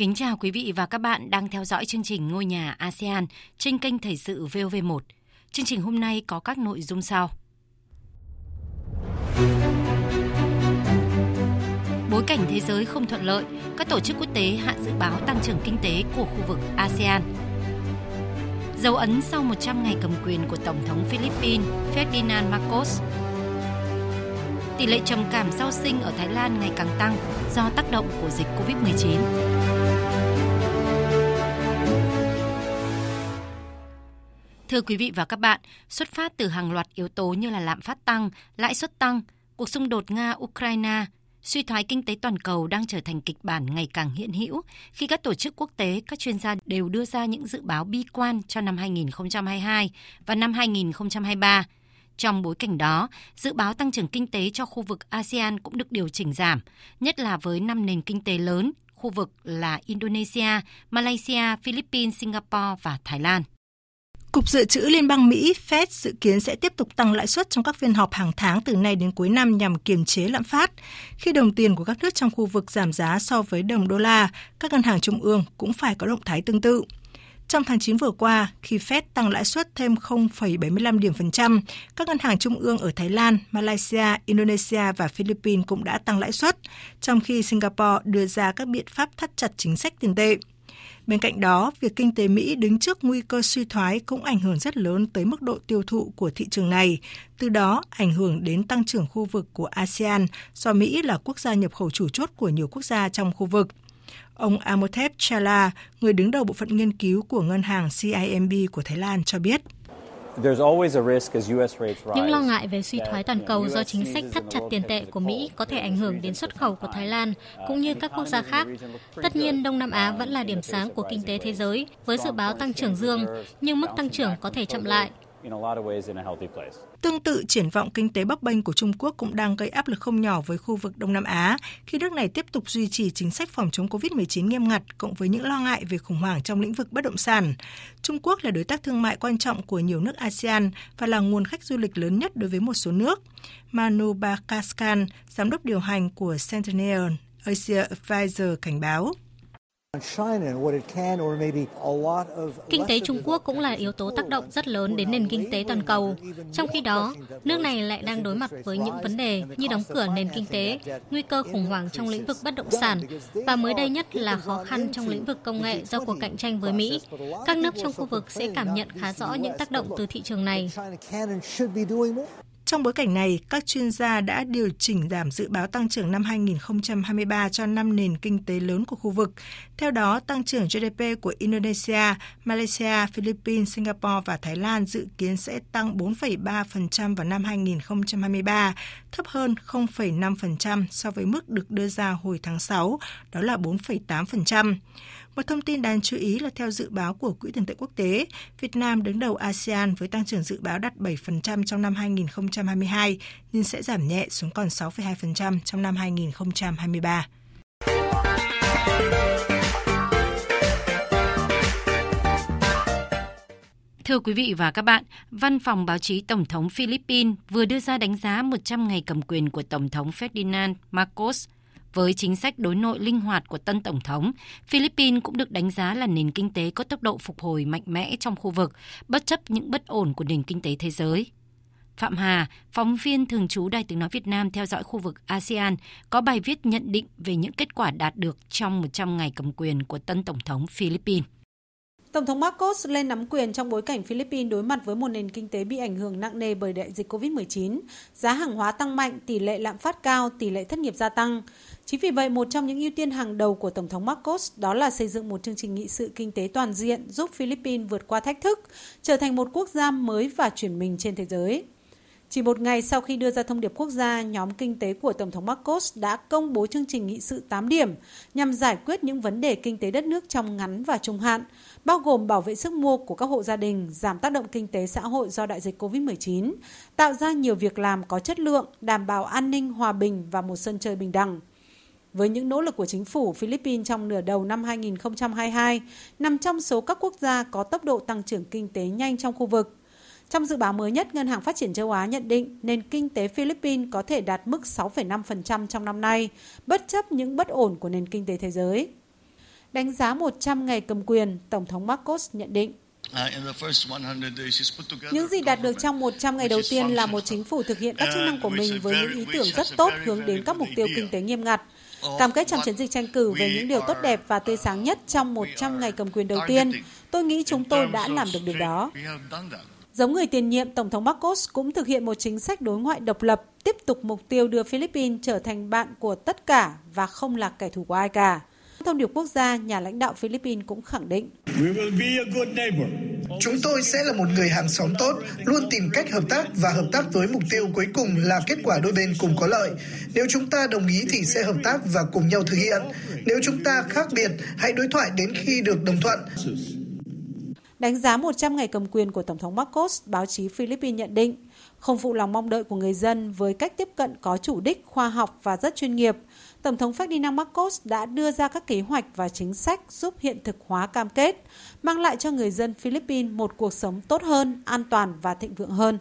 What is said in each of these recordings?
Kính chào quý vị và các bạn đang theo dõi chương trình Ngôi nhà ASEAN trên kênh Thời sự VOV1. Chương trình hôm nay có các nội dung sau. Bối cảnh thế giới không thuận lợi, các tổ chức quốc tế hạ dự báo tăng trưởng kinh tế của khu vực ASEAN. Dấu ấn sau 100 ngày cầm quyền của Tổng thống Philippines Ferdinand Marcos tỷ lệ trầm cảm sau sinh ở Thái Lan ngày càng tăng do tác động của dịch COVID-19. Thưa quý vị và các bạn, xuất phát từ hàng loạt yếu tố như là lạm phát tăng, lãi suất tăng, cuộc xung đột Nga-Ukraine, suy thoái kinh tế toàn cầu đang trở thành kịch bản ngày càng hiện hữu khi các tổ chức quốc tế, các chuyên gia đều đưa ra những dự báo bi quan cho năm 2022 và năm 2023. Trong bối cảnh đó, dự báo tăng trưởng kinh tế cho khu vực ASEAN cũng được điều chỉnh giảm, nhất là với năm nền kinh tế lớn khu vực là Indonesia, Malaysia, Philippines, Singapore và Thái Lan. Cục Dự trữ Liên bang Mỹ Fed dự kiến sẽ tiếp tục tăng lãi suất trong các phiên họp hàng tháng từ nay đến cuối năm nhằm kiềm chế lạm phát. Khi đồng tiền của các nước trong khu vực giảm giá so với đồng đô la, các ngân hàng trung ương cũng phải có động thái tương tự. Trong tháng 9 vừa qua, khi Fed tăng lãi suất thêm 0,75 điểm phần trăm, các ngân hàng trung ương ở Thái Lan, Malaysia, Indonesia và Philippines cũng đã tăng lãi suất, trong khi Singapore đưa ra các biện pháp thắt chặt chính sách tiền tệ. Bên cạnh đó, việc kinh tế Mỹ đứng trước nguy cơ suy thoái cũng ảnh hưởng rất lớn tới mức độ tiêu thụ của thị trường này, từ đó ảnh hưởng đến tăng trưởng khu vực của ASEAN do Mỹ là quốc gia nhập khẩu chủ chốt của nhiều quốc gia trong khu vực. Ông Amotep Chala, người đứng đầu bộ phận nghiên cứu của ngân hàng CIMB của Thái Lan cho biết. Những lo ngại về suy thoái toàn cầu do chính sách thắt chặt tiền tệ của Mỹ có thể ảnh hưởng đến xuất khẩu của Thái Lan cũng như các quốc gia khác. Tất nhiên, Đông Nam Á vẫn là điểm sáng của kinh tế thế giới với dự báo tăng trưởng dương, nhưng mức tăng trưởng có thể chậm lại. Tương tự, triển vọng kinh tế bấp bênh của Trung Quốc cũng đang gây áp lực không nhỏ với khu vực Đông Nam Á khi nước này tiếp tục duy trì chính sách phòng chống COVID-19 nghiêm ngặt cộng với những lo ngại về khủng hoảng trong lĩnh vực bất động sản. Trung Quốc là đối tác thương mại quan trọng của nhiều nước ASEAN và là nguồn khách du lịch lớn nhất đối với một số nước. Manu Bakaskan, giám đốc điều hành của Centennial Asia Advisor cảnh báo. Kinh tế Trung Quốc cũng là yếu tố tác động rất lớn đến nền kinh tế toàn cầu. Trong khi đó, nước này lại đang đối mặt với những vấn đề như đóng cửa nền kinh tế, nguy cơ khủng hoảng trong lĩnh vực bất động sản và mới đây nhất là khó khăn trong lĩnh vực công nghệ do cuộc cạnh tranh với Mỹ. Các nước trong khu vực sẽ cảm nhận khá rõ những tác động từ thị trường này. Trong bối cảnh này, các chuyên gia đã điều chỉnh giảm dự báo tăng trưởng năm 2023 cho năm nền kinh tế lớn của khu vực. Theo đó, tăng trưởng GDP của Indonesia, Malaysia, Philippines, Singapore và Thái Lan dự kiến sẽ tăng 4,3% vào năm 2023, thấp hơn 0,5% so với mức được đưa ra hồi tháng 6, đó là 4,8%. Một thông tin đáng chú ý là theo dự báo của Quỹ tiền tệ quốc tế, Việt Nam đứng đầu ASEAN với tăng trưởng dự báo đạt 7% trong năm 2022, nhưng sẽ giảm nhẹ xuống còn 6,2% trong năm 2023. Thưa quý vị và các bạn, Văn phòng báo chí Tổng thống Philippines vừa đưa ra đánh giá 100 ngày cầm quyền của Tổng thống Ferdinand Marcos – với chính sách đối nội linh hoạt của tân Tổng thống, Philippines cũng được đánh giá là nền kinh tế có tốc độ phục hồi mạnh mẽ trong khu vực, bất chấp những bất ổn của nền kinh tế thế giới. Phạm Hà, phóng viên thường trú Đài tiếng nói Việt Nam theo dõi khu vực ASEAN, có bài viết nhận định về những kết quả đạt được trong 100 ngày cầm quyền của tân Tổng thống Philippines. Tổng thống Marcos lên nắm quyền trong bối cảnh Philippines đối mặt với một nền kinh tế bị ảnh hưởng nặng nề bởi đại dịch COVID-19, giá hàng hóa tăng mạnh, tỷ lệ lạm phát cao, tỷ lệ thất nghiệp gia tăng. Chính vì vậy, một trong những ưu tiên hàng đầu của Tổng thống Marcos đó là xây dựng một chương trình nghị sự kinh tế toàn diện giúp Philippines vượt qua thách thức, trở thành một quốc gia mới và chuyển mình trên thế giới. Chỉ một ngày sau khi đưa ra thông điệp quốc gia, nhóm kinh tế của Tổng thống Marcos đã công bố chương trình nghị sự 8 điểm nhằm giải quyết những vấn đề kinh tế đất nước trong ngắn và trung hạn, bao gồm bảo vệ sức mua của các hộ gia đình, giảm tác động kinh tế xã hội do đại dịch COVID-19, tạo ra nhiều việc làm có chất lượng, đảm bảo an ninh, hòa bình và một sân chơi bình đẳng. Với những nỗ lực của chính phủ Philippines trong nửa đầu năm 2022, nằm trong số các quốc gia có tốc độ tăng trưởng kinh tế nhanh trong khu vực. Trong dự báo mới nhất, Ngân hàng Phát triển châu Á nhận định nền kinh tế Philippines có thể đạt mức 6,5% trong năm nay, bất chấp những bất ổn của nền kinh tế thế giới. Đánh giá 100 ngày cầm quyền, Tổng thống Marcos nhận định. Những gì đạt được trong 100 ngày đầu tiên là một chính phủ thực hiện các chức năng của mình với những ý tưởng rất tốt hướng đến các mục tiêu kinh tế nghiêm ngặt. Cam kết trong chiến dịch tranh cử về những điều tốt đẹp và tươi sáng nhất trong 100 ngày cầm quyền đầu tiên, tôi nghĩ chúng tôi đã làm được điều đó. Giống người tiền nhiệm, Tổng thống Marcos cũng thực hiện một chính sách đối ngoại độc lập, tiếp tục mục tiêu đưa Philippines trở thành bạn của tất cả và không là kẻ thù của ai cả. Thông điệp quốc gia, nhà lãnh đạo Philippines cũng khẳng định. Chúng tôi sẽ là một người hàng xóm tốt, luôn tìm cách hợp tác và hợp tác với mục tiêu cuối cùng là kết quả đôi bên cùng có lợi. Nếu chúng ta đồng ý thì sẽ hợp tác và cùng nhau thực hiện. Nếu chúng ta khác biệt, hãy đối thoại đến khi được đồng thuận. Đánh giá 100 ngày cầm quyền của Tổng thống Marcos, báo chí Philippines nhận định, không phụ lòng mong đợi của người dân với cách tiếp cận có chủ đích, khoa học và rất chuyên nghiệp, Tổng thống Ferdinand Marcos đã đưa ra các kế hoạch và chính sách giúp hiện thực hóa cam kết, mang lại cho người dân Philippines một cuộc sống tốt hơn, an toàn và thịnh vượng hơn.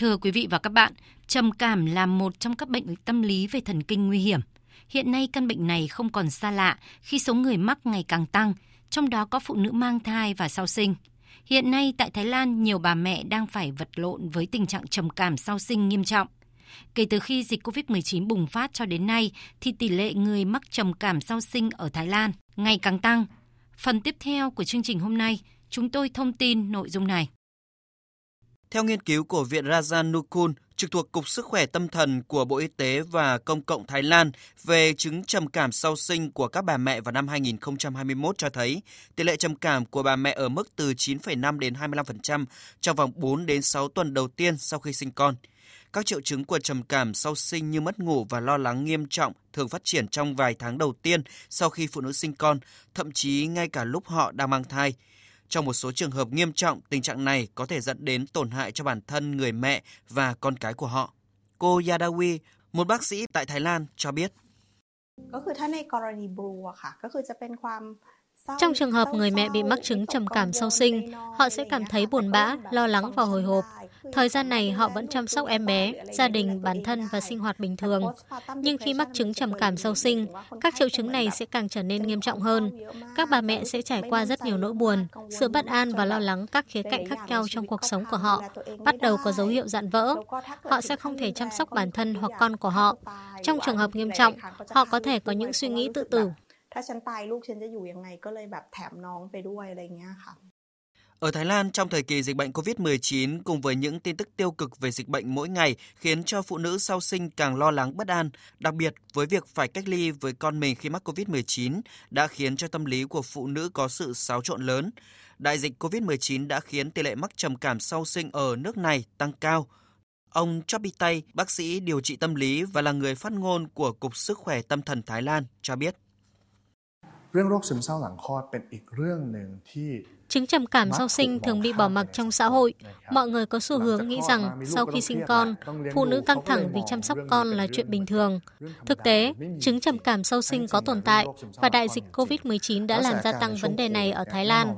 Thưa quý vị và các bạn, trầm cảm là một trong các bệnh tâm lý về thần kinh nguy hiểm. Hiện nay căn bệnh này không còn xa lạ khi số người mắc ngày càng tăng, trong đó có phụ nữ mang thai và sau sinh. Hiện nay tại Thái Lan, nhiều bà mẹ đang phải vật lộn với tình trạng trầm cảm sau sinh nghiêm trọng. Kể từ khi dịch COVID-19 bùng phát cho đến nay, thì tỷ lệ người mắc trầm cảm sau sinh ở Thái Lan ngày càng tăng. Phần tiếp theo của chương trình hôm nay, chúng tôi thông tin nội dung này. Theo nghiên cứu của Viện Rajanukul, trực thuộc Cục Sức khỏe Tâm thần của Bộ Y tế và Công cộng Thái Lan về chứng trầm cảm sau sinh của các bà mẹ vào năm 2021 cho thấy tỷ lệ trầm cảm của bà mẹ ở mức từ 9,5 đến 25% trong vòng 4 đến 6 tuần đầu tiên sau khi sinh con. Các triệu chứng của trầm cảm sau sinh như mất ngủ và lo lắng nghiêm trọng thường phát triển trong vài tháng đầu tiên sau khi phụ nữ sinh con, thậm chí ngay cả lúc họ đang mang thai – trong một số trường hợp nghiêm trọng, tình trạng này có thể dẫn đến tổn hại cho bản thân người mẹ và con cái của họ. Cô Yadawi, một bác sĩ tại Thái Lan cho biết. Trong trường hợp người mẹ bị mắc chứng trầm cảm sau sinh, họ sẽ cảm thấy buồn bã, lo lắng và hồi hộp. Thời gian này họ vẫn chăm sóc em bé, gia đình, bản thân và sinh hoạt bình thường. Nhưng khi mắc chứng trầm cảm sau sinh, các triệu chứng này sẽ càng trở nên nghiêm trọng hơn. Các bà mẹ sẽ trải qua rất nhiều nỗi buồn, sự bất an và lo lắng các khía cạnh khác nhau trong cuộc sống của họ, bắt đầu có dấu hiệu dạn vỡ. Họ sẽ không thể chăm sóc bản thân hoặc con của họ. Trong trường hợp nghiêm trọng, họ có thể có những suy nghĩ tự tử ถ้าฉันตายลูกฉันจะอยู่ยังไงก็เลยแบบแถมน้องไปด้วยอะไรเงี้ยค่ะ Ở Thái Lan, trong thời kỳ dịch bệnh COVID-19 cùng với những tin tức tiêu cực về dịch bệnh mỗi ngày khiến cho phụ nữ sau sinh càng lo lắng bất an, đặc biệt với việc phải cách ly với con mình khi mắc COVID-19 đã khiến cho tâm lý của phụ nữ có sự xáo trộn lớn. Đại dịch COVID-19 đã khiến tỷ lệ mắc trầm cảm sau sinh ở nước này tăng cao. Ông Chopitay, bác sĩ điều trị tâm lý và là người phát ngôn của Cục Sức khỏe Tâm thần Thái Lan cho biết. เรื่องโรคซึมเศร้าหลังคลอดเป็นอีกเรื่องหนึ่งที่ Chứng trầm cảm sau sinh thường bị bỏ mặc trong xã hội. Mọi người có xu hướng nghĩ rằng sau khi sinh con, phụ nữ căng thẳng vì chăm sóc con là chuyện bình thường. Thực tế, chứng trầm cảm sau sinh có tồn tại và đại dịch COVID-19 đã làm gia tăng vấn đề này ở Thái Lan.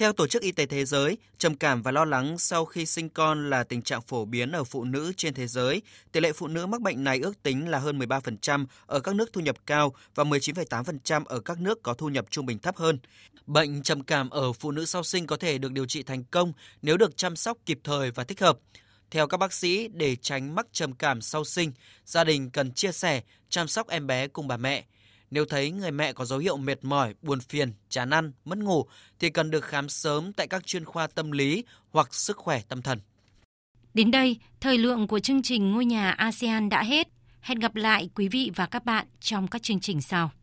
Theo Tổ chức Y tế Thế giới, trầm cảm và lo lắng sau khi sinh con là tình trạng phổ biến ở phụ nữ trên thế giới. Tỷ lệ phụ nữ mắc bệnh này ước tính là hơn 13% ở các nước thu nhập cao và 19,8% ở các nước có thu nhập trung bình thấp hơn. Bệnh trầm cảm ở phụ nữ sau sinh có thể được điều trị thành công nếu được chăm sóc kịp thời và thích hợp. Theo các bác sĩ, để tránh mắc trầm cảm sau sinh, gia đình cần chia sẻ, chăm sóc em bé cùng bà mẹ – nếu thấy người mẹ có dấu hiệu mệt mỏi, buồn phiền, chán ăn, mất ngủ thì cần được khám sớm tại các chuyên khoa tâm lý hoặc sức khỏe tâm thần. Đến đây, thời lượng của chương trình Ngôi nhà ASEAN đã hết. Hẹn gặp lại quý vị và các bạn trong các chương trình sau.